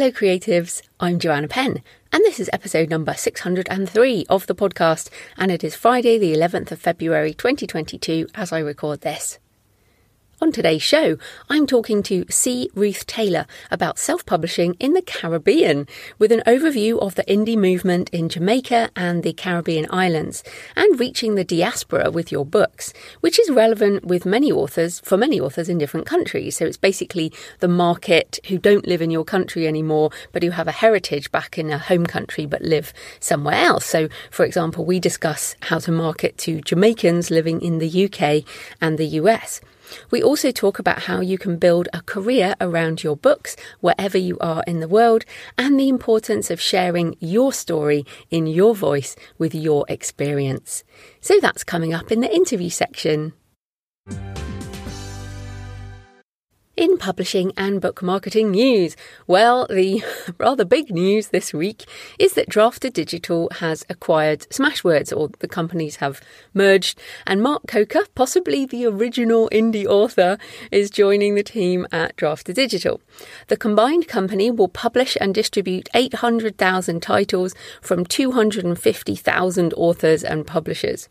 Hello, creatives. I'm Joanna Penn, and this is episode number 603 of the podcast, and it is Friday, the 11th of February 2022, as I record this. On today's show, I'm talking to C. Ruth Taylor about self publishing in the Caribbean, with an overview of the indie movement in Jamaica and the Caribbean islands, and reaching the diaspora with your books, which is relevant with many authors, for many authors in different countries. So it's basically the market who don't live in your country anymore, but who have a heritage back in a home country but live somewhere else. So, for example, we discuss how to market to Jamaicans living in the UK and the US. We also talk about how you can build a career around your books wherever you are in the world and the importance of sharing your story in your voice with your experience. So that's coming up in the interview section. In publishing and book marketing news, well, the rather big news this week is that Draft2Digital has acquired Smashwords, or the companies have merged, and Mark Coker, possibly the original indie author, is joining the team at Draft2Digital. The combined company will publish and distribute 800,000 titles from 250,000 authors and publishers.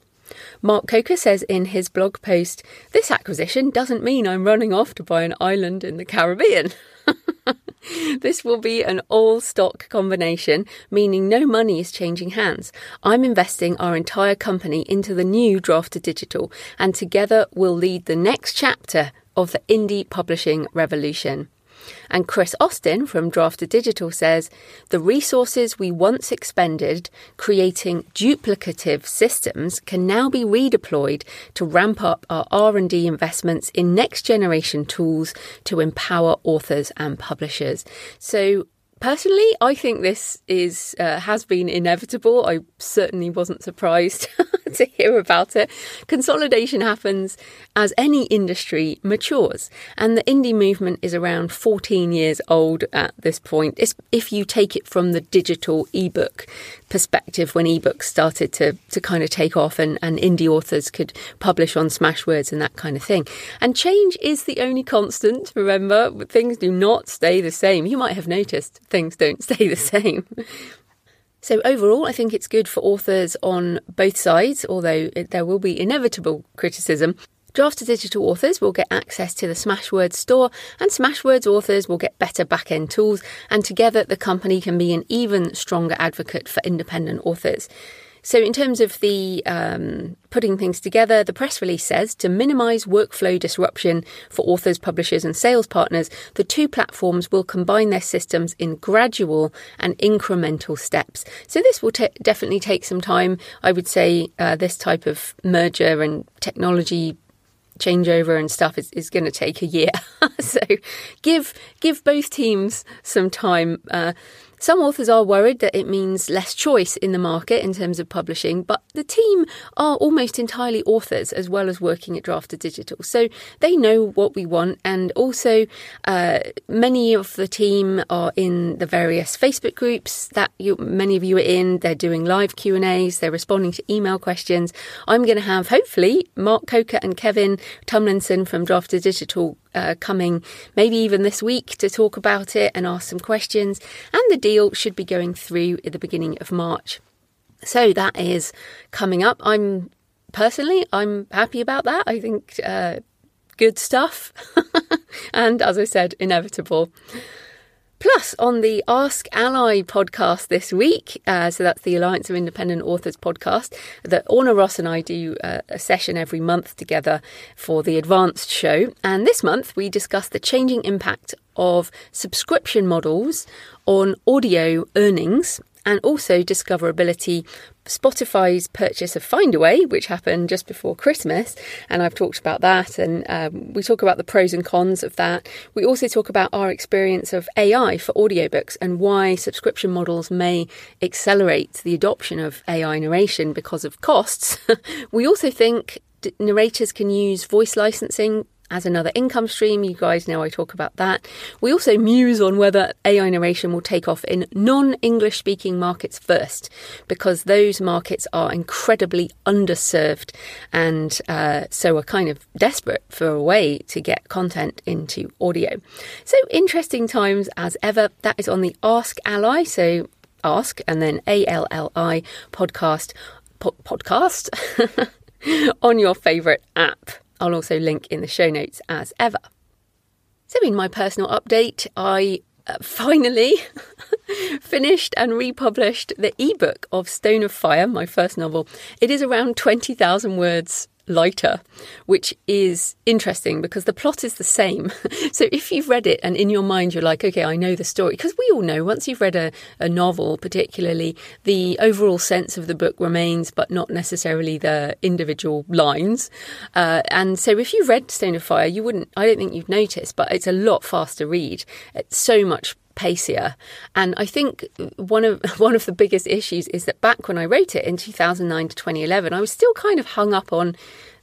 Mark Coker says in his blog post, This acquisition doesn't mean I'm running off to buy an island in the Caribbean. this will be an all stock combination, meaning no money is changing hands. I'm investing our entire company into the new Draft2Digital, and together we'll lead the next chapter of the indie publishing revolution. And Chris Austin from Draft2Digital says the resources we once expended creating duplicative systems can now be redeployed to ramp up our R&D investments in next generation tools to empower authors and publishers. So Personally, I think this is uh, has been inevitable. I certainly wasn't surprised to hear about it. Consolidation happens as any industry matures, and the indie movement is around 14 years old at this point. It's, if you take it from the digital ebook perspective, when ebooks started to to kind of take off, and, and indie authors could publish on Smashwords and that kind of thing. And change is the only constant. Remember, things do not stay the same. You might have noticed things don't stay the same. So, overall, I think it's good for authors on both sides, although it, there will be inevitable criticism. Draft2Digital authors will get access to the Smashwords store, and Smashwords authors will get better back end tools, and together the company can be an even stronger advocate for independent authors. So, in terms of the um, putting things together, the press release says to minimise workflow disruption for authors, publishers, and sales partners, the two platforms will combine their systems in gradual and incremental steps. So, this will t- definitely take some time. I would say uh, this type of merger and technology changeover and stuff is, is going to take a year. so, give give both teams some time. Uh, some authors are worried that it means less choice in the market in terms of publishing, but the team are almost entirely authors as well as working at Draft2Digital. So they know what we want, and also uh, many of the team are in the various Facebook groups that you, many of you are in. They're doing live Q and A's. They're responding to email questions. I'm going to have hopefully Mark Coker and Kevin Tumlinson from Draft2Digital uh, coming maybe even this week to talk about it and ask some questions. And the deal should be going through at the beginning of March. So that is coming up. I'm personally, I'm happy about that. I think uh, good stuff. and as I said, inevitable. Plus, on the Ask ALLi podcast this week, uh, so that's the Alliance of Independent Authors podcast, that Orna Ross and I do uh, a session every month together for the Advanced show. And this month, we discuss the changing impact of subscription models on audio earnings and also discoverability. Spotify's purchase of Findaway, which happened just before Christmas, and I've talked about that, and um, we talk about the pros and cons of that. We also talk about our experience of AI for audiobooks and why subscription models may accelerate the adoption of AI narration because of costs. we also think narrators can use voice licensing as another income stream. You guys know I talk about that. We also muse on whether AI narration will take off in non English speaking markets first, because those markets are incredibly underserved and uh, so are kind of desperate for a way to get content into audio. So interesting times as ever. That is on the Ask ALLi. So ask and then A L L I podcast po- podcast on your favourite app. I'll also link in the show notes as ever. So, in my personal update, I uh, finally finished and republished the ebook of Stone of Fire, my first novel. It is around 20,000 words lighter, which is interesting because the plot is the same. so if you've read it and in your mind you're like, okay, I know the story, because we all know once you've read a, a novel, particularly, the overall sense of the book remains, but not necessarily the individual lines. Uh, and so if you read Stone of Fire, you wouldn't, I don't think you'd notice, but it's a lot faster read. It's so much pacier. And I think one of one of the biggest issues is that back when I wrote it in 2009 to 2011, I was still kind of hung up on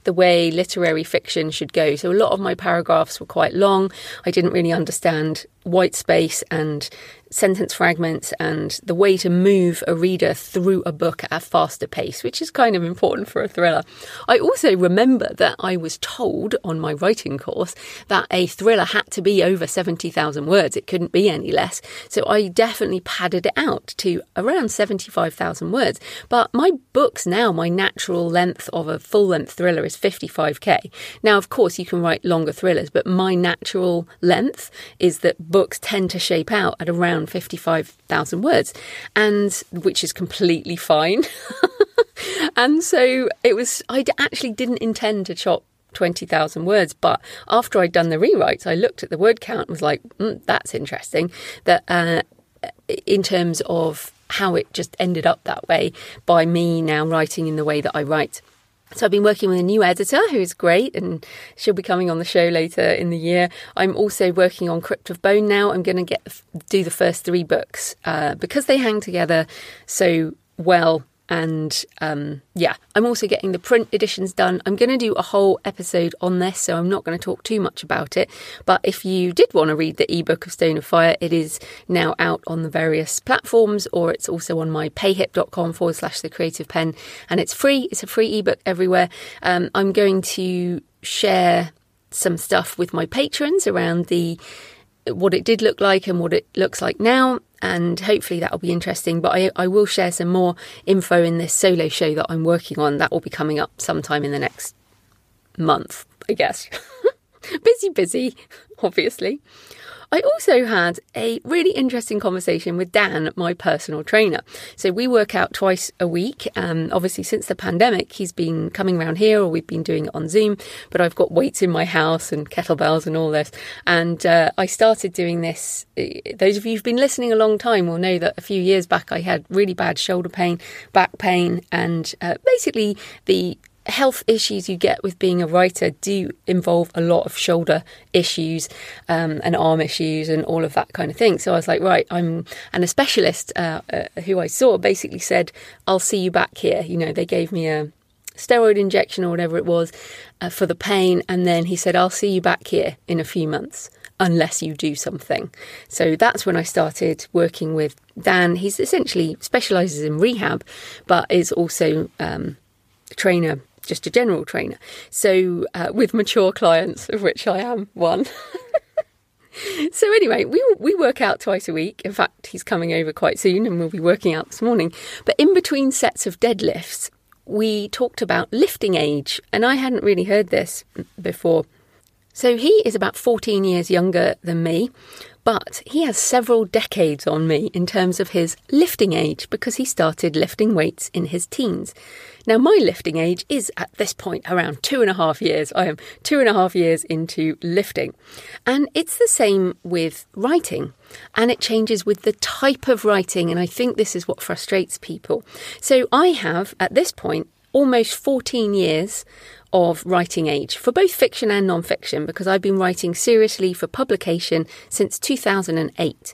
the way literary fiction should go. So a lot of my paragraphs were quite long. I didn't really understand white space and sentence fragments and the way to move a reader through a book at a faster pace, which is kind of important for a thriller. I also remember that I was told on my writing course that a thriller had to be over 70,000 words. It couldn't be any less. So I definitely padded it out to around 75,000 words. But my books now, my natural length of a full length thriller is 55k. Now, of course, you can write longer thrillers, but my natural length is that books tend to shape out at around around 55,000 words, and which is completely fine. and so it was, I actually didn't intend to chop 20,000 words. But after I'd done the rewrites, I looked at the word count and was like, mm, that's interesting. That uh, in terms of how it just ended up that way by me now writing in the way that I write. So I've been working with a new editor who's great and she'll be coming on the show later in the year. I'm also working on Crypt of Bone now. I'm going to get do the first three books uh, because they hang together so well and um, yeah, I'm also getting the print editions done. I'm going to do a whole episode on this, so I'm not going to talk too much about it. But if you did want to read the ebook of Stone of Fire, it is now out on the various platforms, or it's also on my payhip.com forward slash the creative pen, and it's free. It's a free ebook everywhere. Um, I'm going to share some stuff with my patrons around the what it did look like and what it looks like now and hopefully that will be interesting. But I, I will share some more info in this solo show that I'm working on. That will be coming up sometime in the next month, I guess. busy, busy, obviously. I also had a really interesting conversation with Dan, my personal trainer. So we work out twice a week. Um, obviously, since the pandemic, he's been coming around here, or we've been doing it on Zoom. But I've got weights in my house and kettlebells and all this. And uh, I started doing this. Eh, those of you who've been listening a long time will know that a few years back I had really bad shoulder pain, back pain, and uh, basically the health issues you get with being a writer do involve a lot of shoulder issues um, and arm issues and all of that kind of thing. So I was like, right, I'm, and a specialist uh, uh, who I saw basically said, I'll see you back here. You know, they gave me a steroid injection or whatever it was uh, for the pain. And then he said, I'll see you back here in a few months unless you do something. So that's when I started working with Dan. He's essentially specializes in rehab, but is also um, trainer just a general trainer. So uh, with mature clients, of which I am one. so anyway, we we work out twice a week. In fact, he's coming over quite soon, and we'll be working out this morning. But in between sets of deadlifts, we talked about lifting age, and I hadn't really heard this before. So he is about 14 years younger than me, But he has several decades on me in terms of his lifting age because he started lifting weights in his teens. Now, my lifting age is at this point around two and a half years. I am two and a half years into lifting. And it's the same with writing. And it changes with the type of writing. And I think this is what frustrates people. So I have, at this point, almost 14 years of writing age for both fiction and non fiction because I've been writing seriously for publication since 2008.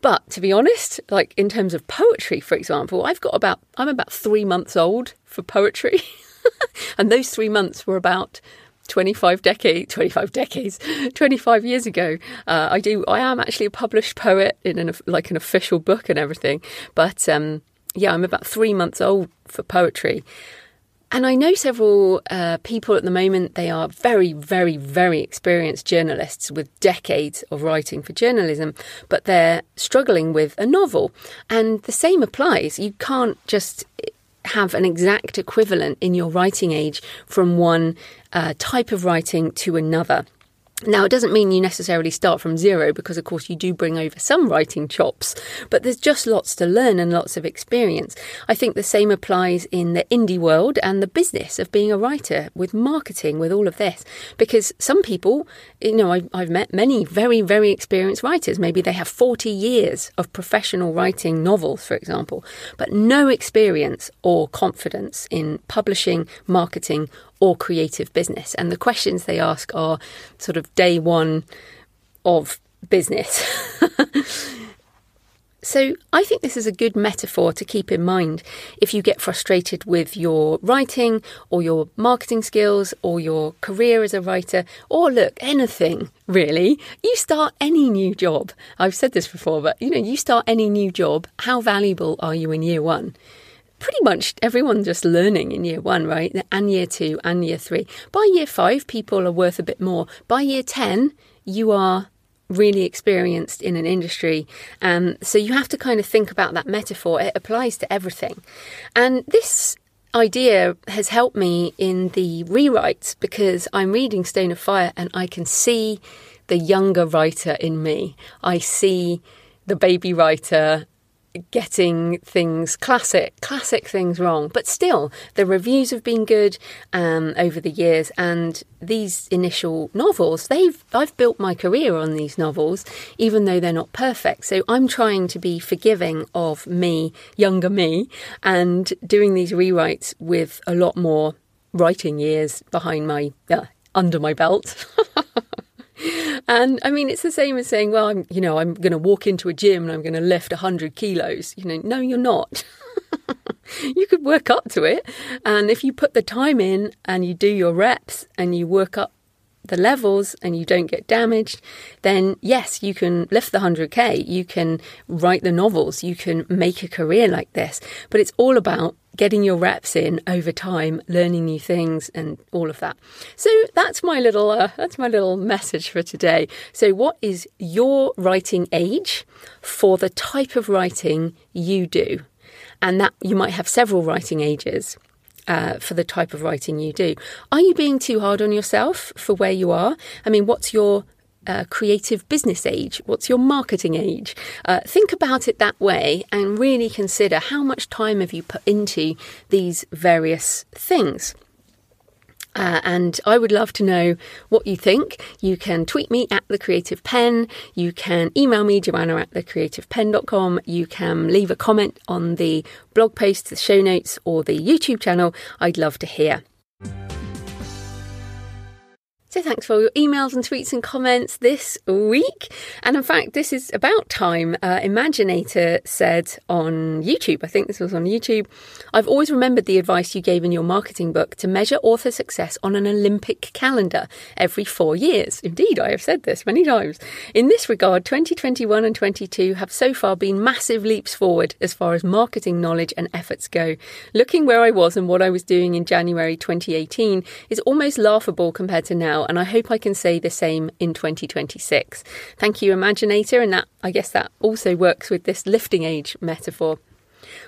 But to be honest, like in terms of poetry, for example, I've got about, I'm about three months old for poetry. and those three months were about 25 decades 25 decades 25 years ago uh, i do i am actually a published poet in an like an official book and everything but um, yeah i'm about three months old for poetry and I know several uh, people at the moment, they are very, very, very experienced journalists with decades of writing for journalism, but they're struggling with a novel. And the same applies. You can't just have an exact equivalent in your writing age from one uh, type of writing to another. Now, it doesn't mean you necessarily start from zero because, of course, you do bring over some writing chops, but there's just lots to learn and lots of experience. I think the same applies in the indie world and the business of being a writer with marketing, with all of this. Because some people, you know, I, I've met many very, very experienced writers. Maybe they have 40 years of professional writing novels, for example, but no experience or confidence in publishing, marketing, or creative business. And the questions they ask are sort of day one of business. So, I think this is a good metaphor to keep in mind if you get frustrated with your writing or your marketing skills or your career as a writer, or look, anything really. You start any new job. I've said this before, but you know, you start any new job. How valuable are you in year one? Pretty much everyone just learning in year one, right? And year two and year three. By year five, people are worth a bit more. By year 10, you are really experienced in an industry. Um, so you have to kind of think about that metaphor. It applies to everything. And this idea has helped me in the rewrites because I'm reading Stone of Fire and I can see the younger writer in me. I see the baby writer getting things classic classic things wrong. But still the reviews have been good um, over the years. And these initial novels they've i've built my career on these novels even though they're not perfect. So i'm trying to be forgiving of me younger me and doing these rewrites with a lot more writing years behind my uh, under my belt and I mean, it's the same as saying, well, I'm, you know, I'm going to walk into a gym and I'm going to lift 100 kilos. You know, no, you're not. you could work up to it. And if you put the time in and you do your reps and you work up the levels and you don't get damaged, then yes, you can lift the 100k, you can write the novels, you can make a career like this. But it's all about getting your reps in over time, learning new things, and all of that. So that's my little uh, that's my little message for today. So, what is your writing age for the type of writing you do? And that you might have several writing ages. Uh, for the type of writing you do. Are you being too hard on yourself for where you are? I mean, what's your uh, creative business age? What's your marketing age? Uh, think about it that way and really consider how much time have you put into these various things. Uh, and I would love to know what you think. You can tweet me at The Creative pen. You can email me, joanna at thecreativepenn.com. You can leave a comment on the blog post, the show notes, or the YouTube channel. I'd love to hear. So thanks for all your emails and tweets and comments this week. And in fact, this is about time. Uh, Imaginator said on YouTube, I think this was on YouTube, I've always remembered the advice you gave in your marketing book to measure author success on an Olympic calendar every four years. Indeed, I have said this many times. In this regard, 2021 and 22 have so far been massive leaps forward as far as marketing knowledge and efforts go. Looking where I was and what I was doing in January 2018 is almost laughable compared to now and I hope I can say the same in 2026. Thank you, Imaginator, and that I guess that also works with this lifting age metaphor.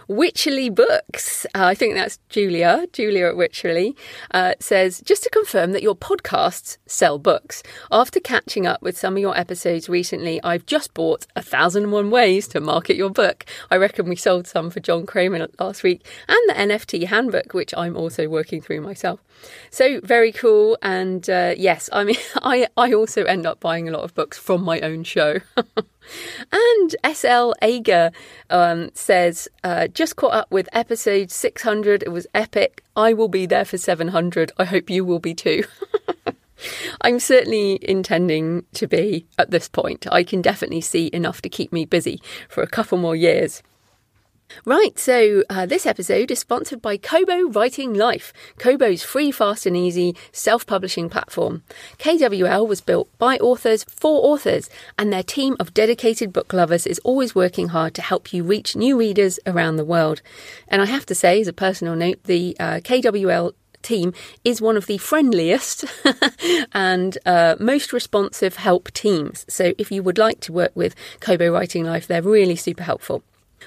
Wycherley Books, uh, I think that's Julia, Julia at Wycherley, uh, says just to confirm that your podcasts sell books. After catching up with some of your episodes recently, I've just bought A Thousand and One Ways to Market Your Book. I reckon we sold some for John Kramer last week, and the NFT handbook, which I'm also working through myself. So very cool. And uh, yes, I mean, I, I also end up buying a lot of books from my own show. and SL Ager um, says, uh, just caught up with episode 600. It was epic. I will be there for 700. I hope you will be too. I'm certainly intending to be at this point. I can definitely see enough to keep me busy for a couple more years. Right, so uh, this episode is sponsored by Kobo Writing Life, Kobo's free, fast, and easy self publishing platform. KWL was built by authors for authors, and their team of dedicated book lovers is always working hard to help you reach new readers around the world. And I have to say, as a personal note, the uh, KWL team is one of the friendliest and uh, most responsive help teams. So if you would like to work with Kobo Writing Life, they're really super helpful.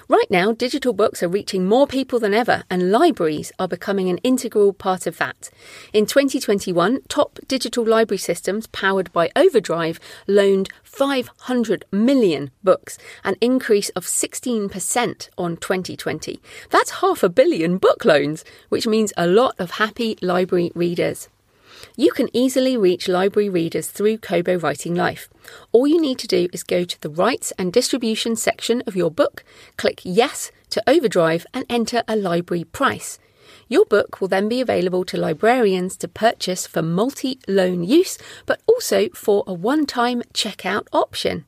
Right now, digital books are reaching more people than ever, and libraries are becoming an integral part of that. In 2021, top digital library systems powered by Overdrive loaned 500 million books, an increase of 16% on 2020. That's half a billion book loans, which means a lot of happy library readers. You can easily reach library readers through Kobo Writing Life. All you need to do is go to the rights and distribution section of your book, click Yes to Overdrive, and enter a library price. Your book will then be available to librarians to purchase for multi loan use, but also for a one time checkout option.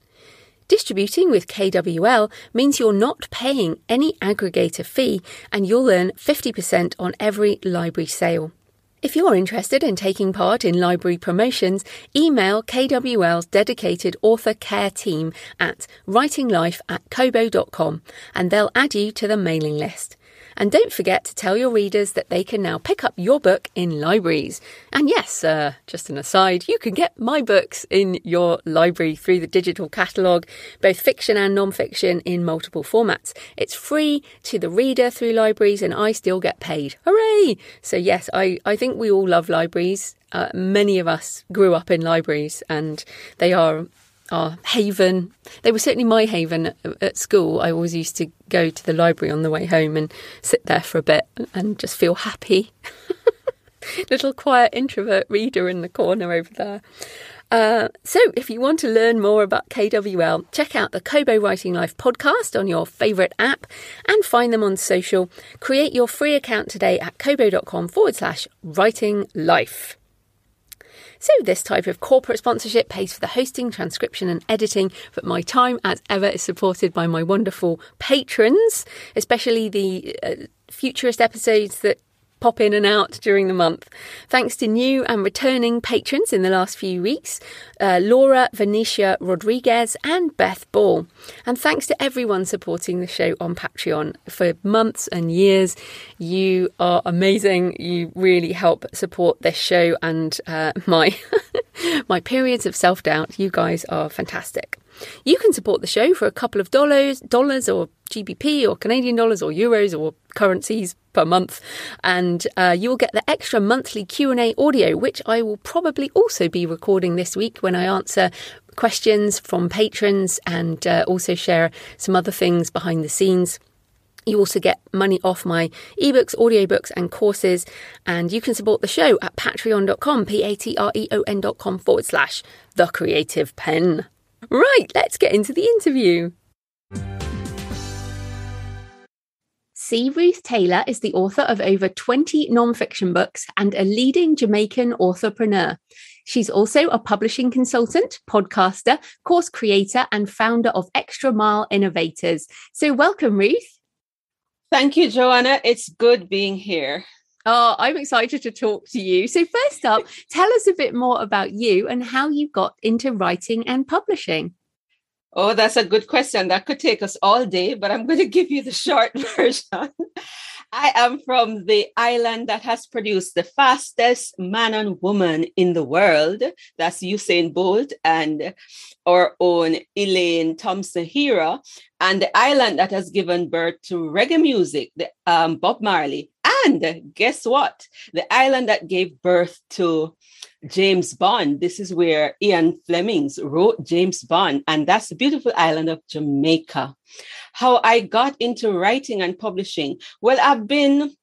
Distributing with KWL means you're not paying any aggregator fee and you'll earn 50% on every library sale. If you're interested in taking part in library promotions, email KWL's dedicated author care team at writinglife at kobo.com and they'll add you to the mailing list. And don't forget to tell your readers that they can now pick up your book in libraries. And yes, uh, just an aside, you can get my books in your library through the digital catalogue, both fiction and non fiction in multiple formats. It's free to the reader through libraries, and I still get paid. Hooray! So, yes, I, I think we all love libraries. Uh, many of us grew up in libraries, and they are our haven. They were certainly my haven at school. I always used to go to the library on the way home and sit there for a bit and just feel happy. Little quiet introvert reader in the corner over there. Uh, so, if you want to learn more about KWL, check out the Kobo Writing Life podcast on your favourite app and find them on social. Create your free account today at kobo.com forward slash writing life. So, this type of corporate sponsorship pays for the hosting, transcription, and editing, but my time, as ever, is supported by my wonderful patrons, especially the uh, futurist episodes that pop in and out during the month. Thanks to new and returning patrons in the last few weeks uh, Laura, Venetia Rodriguez, and Beth Ball. And thanks to everyone supporting the show on Patreon for months and years. You are amazing. You really help support this show and uh, my, my periods of self doubt. You guys are fantastic. You can support the show for a couple of dollars, dollars or GBP or Canadian dollars or euros or currencies per month, and uh, you will get the extra monthly Q and A audio, which I will probably also be recording this week when I answer questions from patrons and uh, also share some other things behind the scenes. You also get money off my ebooks, audiobooks, and courses. And you can support the show at patreon.com, P A T R E O N.com forward slash the creative penn. Right, let's get into the interview. C. Ruth Taylor is the author of over 20 nonfiction books and a leading Jamaican authorpreneur. She's also a publishing consultant, podcaster, course creator, and founder of Extra Mile Innovators. So, welcome, Ruth. Thank you, Joanna. It's good being here. Oh, I'm excited to talk to you. So, first up, tell us a bit more about you and how you got into writing and publishing. Oh, that's a good question. That could take us all day, but I'm going to give you the short version. I am from the island that has produced the fastest man and woman in the world. That's Usain Bolt and our own Elaine Thompson Herah. And the island that has given birth to reggae music, the, um, Bob Marley. And guess what? The island that gave birth to James Bond. This is where Ian Flemings wrote James Bond, and that's the beautiful island of Jamaica. How I got into writing and publishing. Well, I've been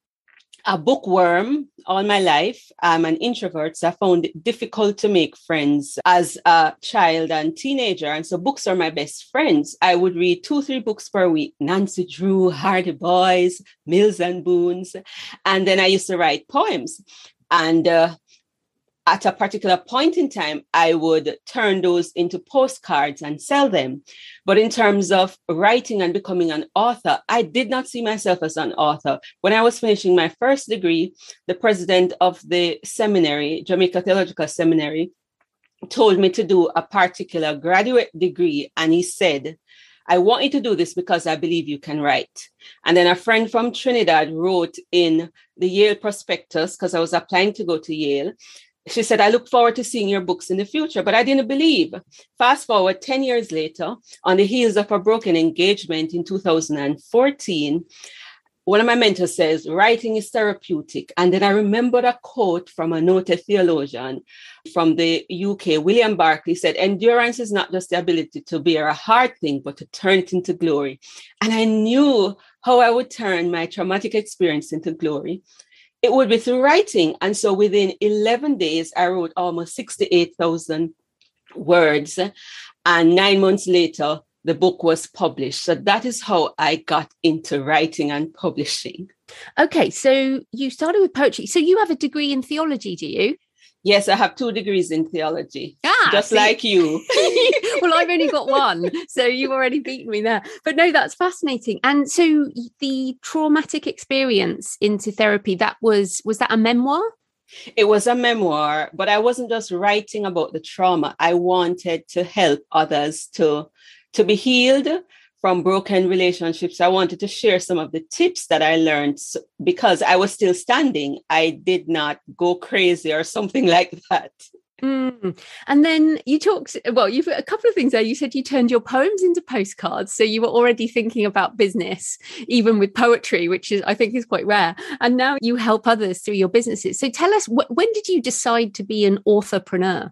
a bookworm all my life. I'm an introvert, so I found it difficult to make friends as a child and teenager. And so books are my best friends. I would read two, three books per week Nancy Drew, Hardy Boys, Mills and Boons. And then I used to write poems. And uh, at a particular point in time, I would turn those into postcards and sell them. But in terms of writing and becoming an author, I did not see myself as an author. When I was finishing my first degree, the president of the seminary, Jamaica Theological Seminary, told me to do a particular graduate degree. And he said, I want you to do this because I believe you can write. And then a friend from Trinidad wrote in the Yale prospectus, because I was applying to go to Yale, she said, I look forward to seeing your books in the future, but I didn't believe. Fast forward 10 years later, on the heels of a broken engagement in 2014, one of my mentors says, writing is therapeutic. And then I remembered a quote from a noted theologian from the UK, William Barclay said, endurance is not just the ability to bear a hard thing, but to turn it into glory. And I knew how I would turn my traumatic experience into glory it would be through writing. And so within 11 days, I wrote almost 68,000 words. And nine months later, the book was published. So that is how I got into writing and publishing. Okay, so you started with poetry. So you have a degree in theology, do you? Yes, I have two degrees in theology, ah, just see. like you. well, I've only got one, so you've already beaten me there. But no, that's fascinating. And so the traumatic experience into therapy that was was that a memoir? It was a memoir, but I wasn't just writing about the trauma. I wanted to help others to to be healed from broken relationships, I wanted to share some of the tips that I learned because I was still standing. I did not go crazy or something like that. Mm. And then you talked, well, you've a couple of things there. You said you turned your poems into postcards. So you were already thinking about business, even with poetry, which is, I think, is quite rare. And now you help others through your businesses. So tell us, wh- when did you decide to be an authorpreneur?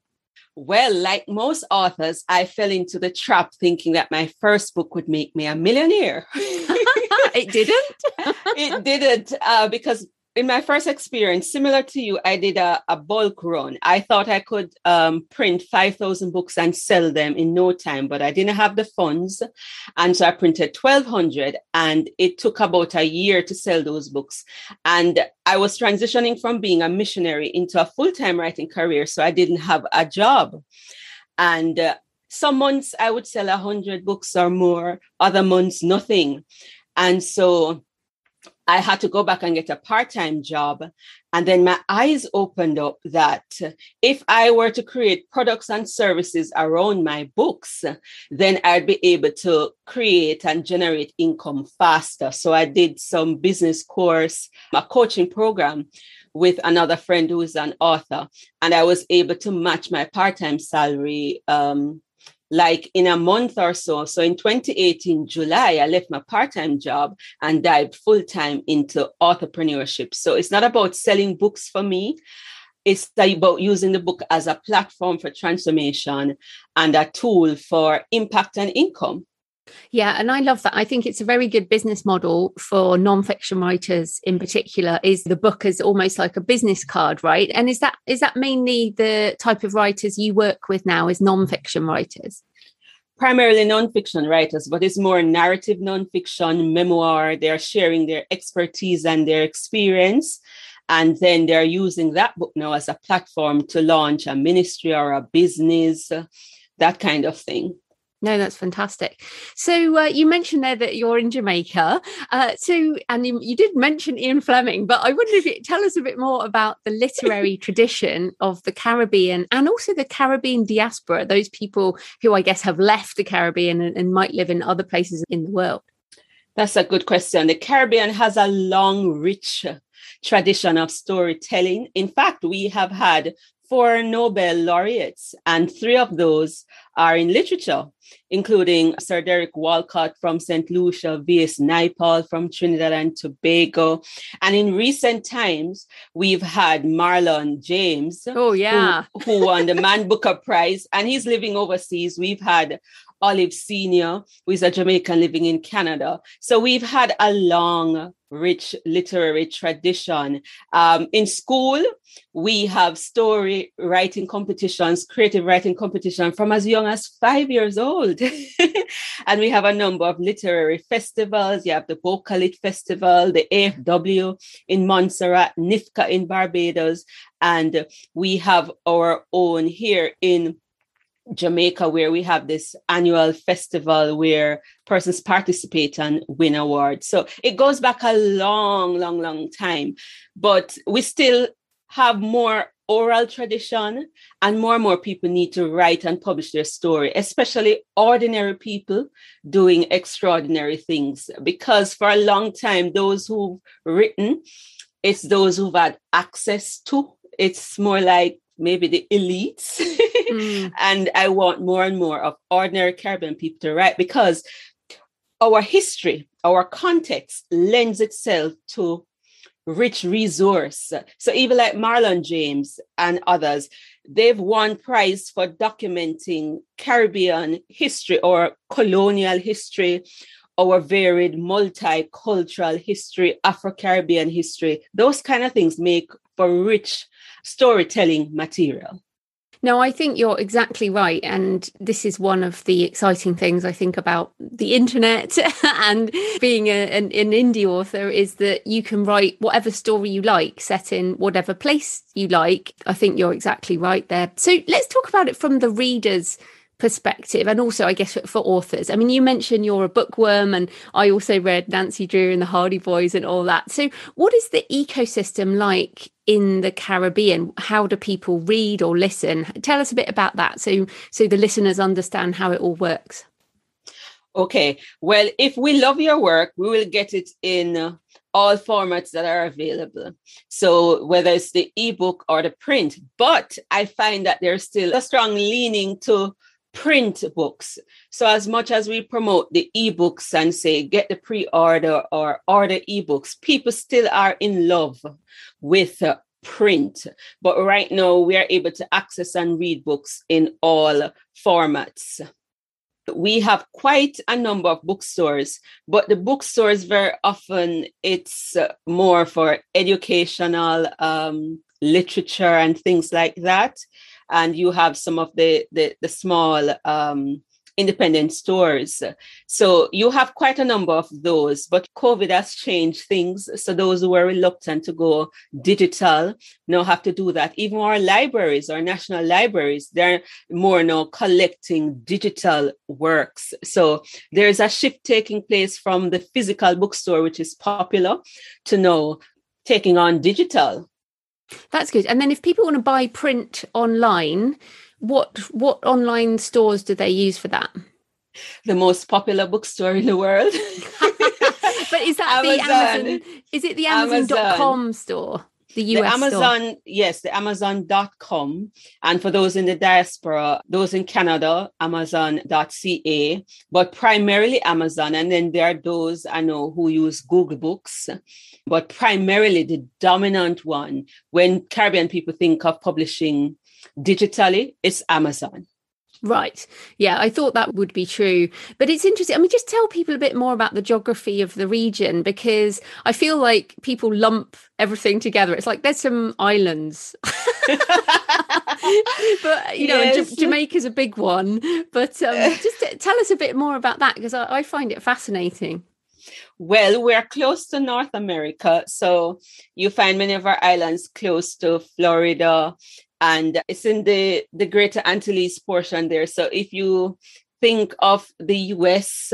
Well, like most authors, I fell into the trap thinking that my first book would make me a millionaire. it didn't? it didn't, uh, because in my first experience, similar to you, I did a, a bulk run. I thought I could um, print 5,000 books and sell them in no time, but I didn't have the funds. And so I printed 1,200 and it took about a year to sell those books. And I was transitioning from being a missionary into a full time writing career. So I didn't have a job. And uh, some months I would sell 100 books or more, other months, nothing. And so I had to go back and get a part time job. And then my eyes opened up that if I were to create products and services around my books, then I'd be able to create and generate income faster. So I did some business course, a coaching program with another friend who is an author, and I was able to match my part time salary um, like in a month or so. So in 2018, July, I left my part time job and dived full time into entrepreneurship. So it's not about selling books for me. It's about using the book as a platform for transformation and a tool for impact and income. Yeah, and I love that. I think it's a very good business model for non-fiction writers in particular is the book is almost like a business card, right? And is that is that mainly the type of writers you work with now is non-fiction writers? Primarily non-fiction writers, but it's more narrative non-fiction, memoir. They're sharing their expertise and their experience. And then they're using that book now as a platform to launch a ministry or a business, that kind of thing. No, that's fantastic. So uh, you mentioned there that you're in Jamaica. Uh, so, and you, you, did mention Ian Fleming, but I wonder if you tell us a bit more about the literary tradition of the Caribbean and also the Caribbean diaspora, those people who I guess have left the Caribbean and, and might live in other places in the world. That's a good question. The Caribbean has a long, rich tradition of storytelling. In fact, we have had four Nobel laureates, and three of those are in literature, including Sir Derek Walcott from St. Lucia, V.S. Naipaul from Trinidad and Tobago. And in recent times, we've had Marlon James. Oh, yeah. Who, who won the Man Booker Prize, and he's living overseas. We've had Olive Senior, who is a Jamaican living in Canada. So we've had a long, rich literary tradition. Um, in school, we have story writing competitions, creative writing competition from as young as five years old. and we have a number of literary festivals. You have the Bocas Lit Festival, the AFW in Montserrat, NIFCA in Barbados, and we have our own here in Jamaica, where we have this annual festival where persons participate and win awards. So it goes back a long, long, long time. But we still have more oral tradition, and more and more people need to write and publish their story, especially ordinary people doing extraordinary things. Because for a long time, those who've written, it's those who've had access to. It's more like maybe the elites. mm. And I want more and more of ordinary Caribbean people to write because our history, our context lends itself to rich resource. So even like Marlon James and others, they've won prize for documenting Caribbean history or colonial history, our varied multicultural history, Afro-Caribbean history. Those kind of things make for rich storytelling material. No, I think you're exactly right. And this is one of the exciting things I think about the internet and being a, an, an, indie author is that you can write whatever story you like, set in whatever place you like. I think you're exactly right there. So let's talk about it from the reader's perspective and also i guess for authors i mean you mentioned you're a bookworm and i also read nancy drew and the hardy boys and all that so what is the ecosystem like in the caribbean how do people read or listen tell us a bit about that so so the listeners understand how it all works okay well if we love your work we will get it in uh, all formats that are available. So whether it's the ebook or the print, but I find that there's still a strong leaning to print books. So as much as we promote the ebooks and say get the pre-order or order ebooks, people still are in love with uh, print. But right now we are able to access and read books in all formats. We have quite a number of bookstores, but the bookstores very often it's uh, more for educational um, literature and things like that and you have some of the the, the small um, independent stores. So you have quite a number of those, but COVID has changed things. So those who were reluctant to go digital now have to do that. Even our libraries, our national libraries, they're more now collecting digital works. So there's a shift taking place from the physical bookstore, which is popular, to now taking on digital. That's good. And then if people want to buy print online, what what online stores do they use for that? The most popular bookstore in the world. but is that Amazon. the Amazon? Is it the Amazon.com Amazon. store? The US the Amazon, store? yes, the Amazon.com. And for those in the diaspora, those in Canada, Amazon.ca, but primarily Amazon. And then there are those I know who use Google Books, but primarily the dominant one when Caribbean people think of publishing digitally, it's Amazon. Right. Yeah, I thought that would be true. But it's interesting. I mean, just tell people a bit more about the geography of the region because I feel like people lump everything together. It's like there's some islands. but, you know, yes. J- Jamaica's a big one. But um, just t- tell us a bit more about that because I, I find it fascinating. Well, we're close to North America. So you find many of our islands close to Florida, and it's in the the greater antilles portion there so if you think of the US,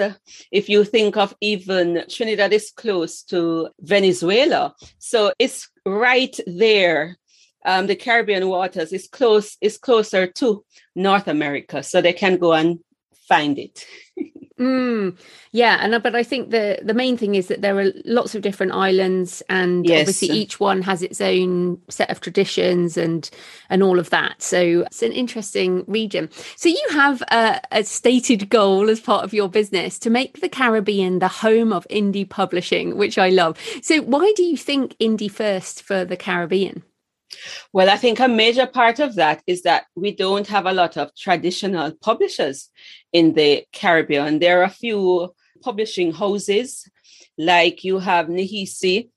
if you think of even Trinidad is close to Venezuela. So it's right there. Um, the Caribbean waters is close, is closer to North America. So they can go and find it. Mm, yeah, and but I think the the main thing is that there are lots of different islands, and yes. obviously each one has its own set of traditions and and all of that. So it's an interesting region. So you have a, a stated goal as part of your business to make the Caribbean the home of indie publishing, which I love. So why do you think indie first for the Caribbean? Well, I think a major part of that is that we don't have a lot of traditional publishers in the Caribbean. There are a few publishing houses, like you have Nehesi.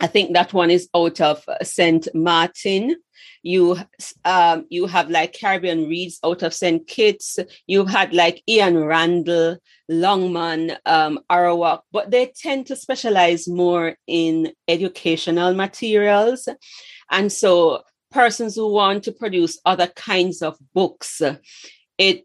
I think that one is out of St. Martin. You um, you have like Caribbean Reads out of St. Kitts. You've had like Ian Randle, Longman, um, Arawak, but they tend to specialize more in educational materials. And so persons who want to produce other kinds of books, it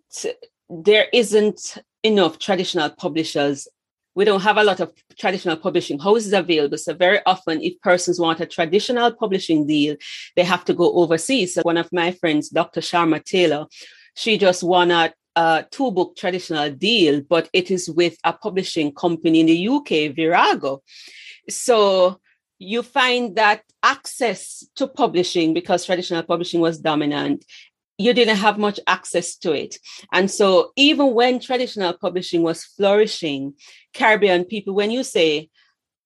there isn't enough traditional publishers. We don't have a lot of traditional publishing houses available. So very often, if persons want a traditional publishing deal, they have to go overseas. So one of my friends, Dr. Sharma Taylor, she just won a, a two book traditional deal, but it is with a publishing company in the UK, Virago. So you find that access to publishing, because traditional publishing was dominant, you didn't have much access to it. And so, even when traditional publishing was flourishing, Caribbean people, when you say,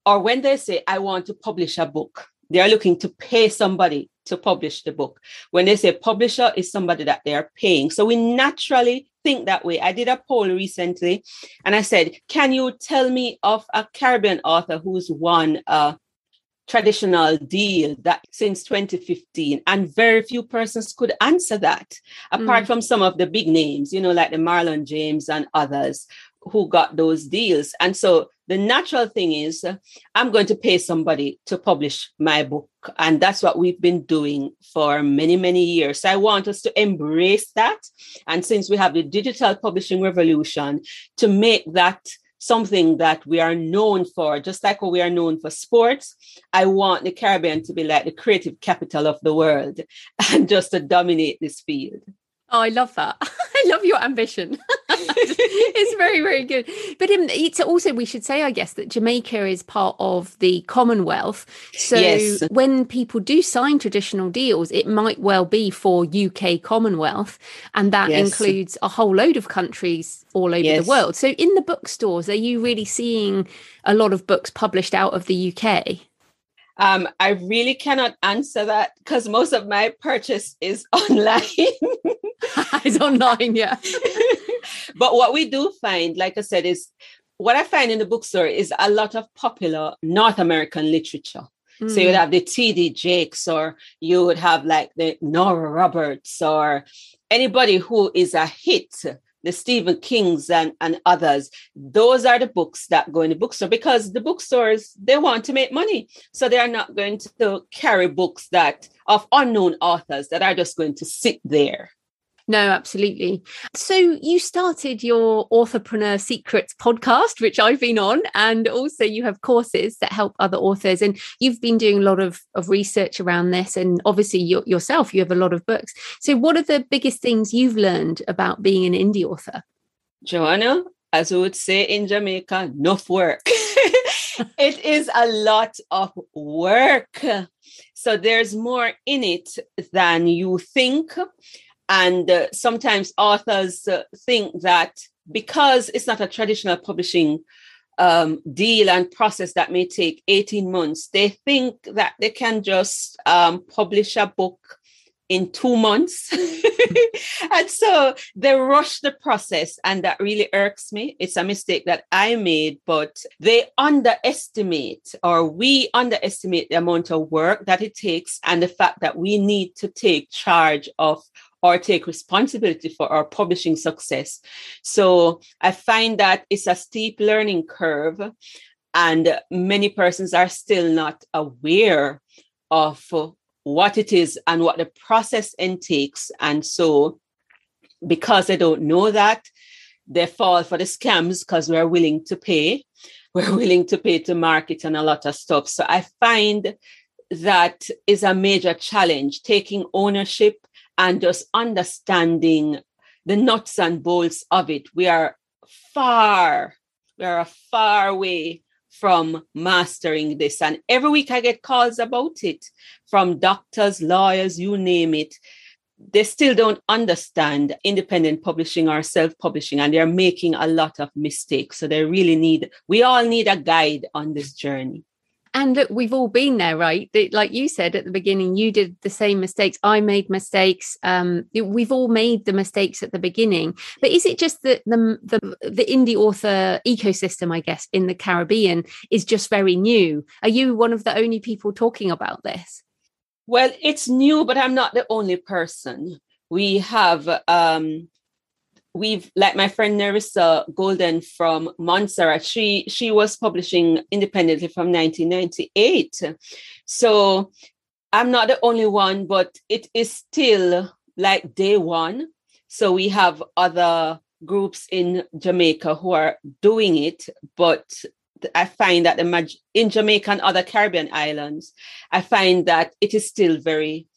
or when they say, I want to publish a book, they're looking to pay somebody to publish the book. When they say publisher is somebody that they are paying. So we naturally think that way. I did a poll recently and I said, Can you tell me of a Caribbean author who's won a traditional deal that since 2015 and very few persons could answer that apart mm. from some of the big names you know like the marlon james and others who got those deals. And so the natural thing is uh, i'm going to pay somebody to publish my book. And that's what we've been doing for many many years. So i want us to embrace that. And since we have the digital publishing revolution to make that something that we are known for, just like what we are known for sports. I want the Caribbean to be like the creative capital of the world and just to dominate this field. Oh, I love that. I love your ambition. it's very, very good. But um, it's also, we should say, I guess, that Jamaica is part of the Commonwealth. So yes. when people do sign traditional deals, it might well be for UK Commonwealth. And that yes. includes a whole load of countries all over yes. the world. So in the bookstores, are you really seeing a lot of books published out of the UK? Um, I really cannot answer that because most of my purchase is online. it's online, yeah. But what we do find, like I said, is what I find in the bookstore is a lot of popular North American literature. Mm. So you'd hmm. have the T.D. Jakes, or you would have like the Nora Roberts, or anybody who is a hit the Stephen Kings and, and others, those are the books that go in the bookstore because the bookstores, they want to make money. So they are not going to carry books that of unknown authors that are just going to sit there. No, absolutely. So you started your Authorpreneur Secrets podcast, which I've been on, and also you have courses that help other authors. And you've been doing a lot of, of research around this. And obviously you, yourself, you have a lot of books. So what are the biggest things you've learned about being an indie author? Joanna, as we would say in Jamaica, enough work. it is a lot of work. So there's more in it than you think. And uh, sometimes authors uh, think that because it's not a traditional publishing um, deal and process that may take 18 months, they think that they can just um, publish a book in two months. and so they rush the process, and that really irks me. It's a mistake that I made, but they underestimate, or we underestimate the amount of work that it takes, and the fact that we need to take charge of or take responsibility for our publishing success. So I find that it's a steep learning curve, and many persons are still not aware of what it is and what the process entails. And so, because they don't know that, they fall for the scams because we're willing to pay. We're willing to pay to market and a lot of stuff. So I find that is a major challenge taking ownership and just understanding the nuts and bolts of it. We are far, we are a far way from mastering this. And every week I get calls about it from doctors, lawyers, you name it. They still don't understand independent publishing or self publishing, and they're making a lot of mistakes. So they really need, we all need a guide on this journey and look we've all been there right? Like you said at the beginning you did the same mistakes i made mistakes um, we've all made the mistakes at the beginning. But is it just that the, the the indie author ecosystem i guess in the caribbean is just very new? Are you one of the only people talking about this? Well it's new but i'm not the only person. We have um, we've like my friend Nerissa Golden from Montserrat, she she was publishing independently from 1998. So I'm not the only one, but it is still like day one. So we have other groups in Jamaica who are doing it, but I find that the in Jamaica and other Caribbean islands, I find that it is still very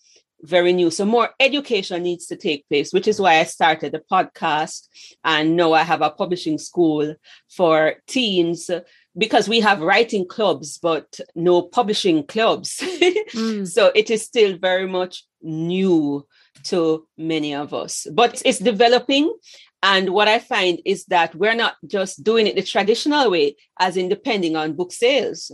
very new. So more education needs to take place, which is why I started the podcast. And now I have a publishing school for teens because we have writing clubs, but no publishing clubs. mm. So it is still very much new to many of us, but it's developing. And what I find is that we're not just doing it the traditional way, as in depending on book sales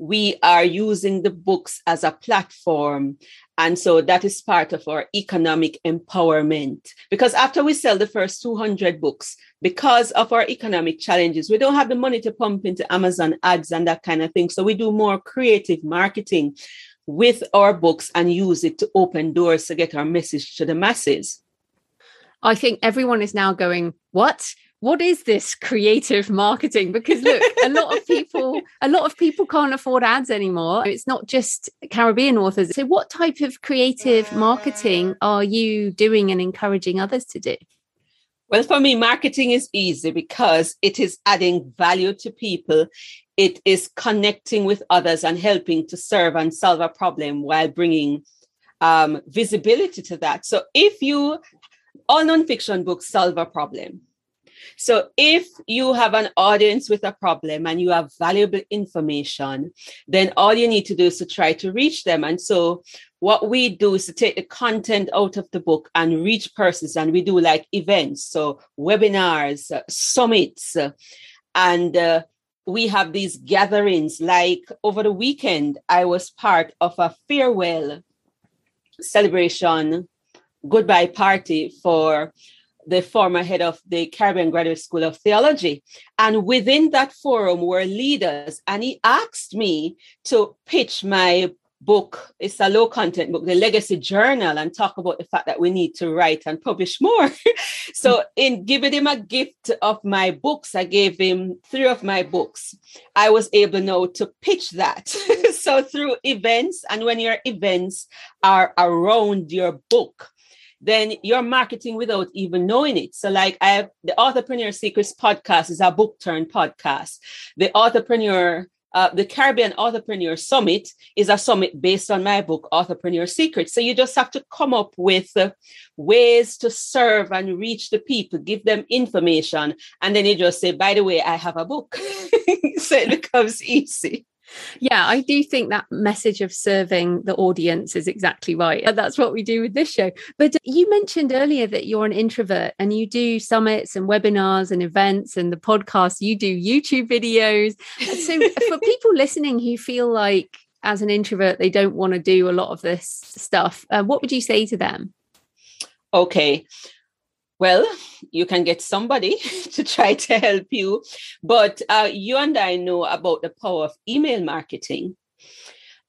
we are using the books as a platform. And so that is part of our economic empowerment. Because after we sell the first 200 books, because of our economic challenges, we don't have the money to pump into Amazon ads and that kind of thing. So we do more creative marketing with our books and use it to open doors to get our message to the masses. I think everyone is now going, What? What is this creative marketing? Because look a lot of people a lot of people can't afford ads anymore. It's not just caribbean authors. So what type of creative marketing are you doing and encouraging others to do? Well for me marketing is easy because it is adding value to people. It is connecting with others and helping to serve and solve a problem while bringing um, visibility to that. So if you all nonfiction books solve a problem so if you have an audience with a problem and you have valuable information, then all you need to do is to try to reach them. And so what we do is to take the content out of the book and reach persons and we do like events so webinars uh, summits uh, and uh, we have these gatherings like over the weekend i was part of a farewell celebration goodbye party for the former head of the Caribbean Graduate School of Theology. And within that forum were leaders, and he asked me to pitch my book. It's a low content book, the Legacy Journal, and talk about the fact that we need to write and publish more. so, in giving him a gift of my books, I gave him three of my books. I was able now to pitch that. so, through events, and when your events are around your book, then you're marketing without even knowing it. So, like I have the Authorpreneur Secrets podcast is a book turn podcast. The Authorpreneur uh, the Caribbean Authorpreneur Summit is a summit based on my book, Authorpreneur Secrets. So you just have to come up with uh, ways to serve and reach the people, give them information, and then you just say, by the way, I have a book. so it becomes easy. Yeah, I do think that message of serving the audience is exactly right. And that's what we do with this show. But uh, you mentioned earlier that you're an introvert and you do summits and webinars and events and the podcast, you do YouTube videos. So for people listening who feel like as an introvert, they don't want to do a lot of this stuff, uh, what would you say to them? Okay. Well, you can get somebody to try to help you, but uh, you and I know about the power of email marketing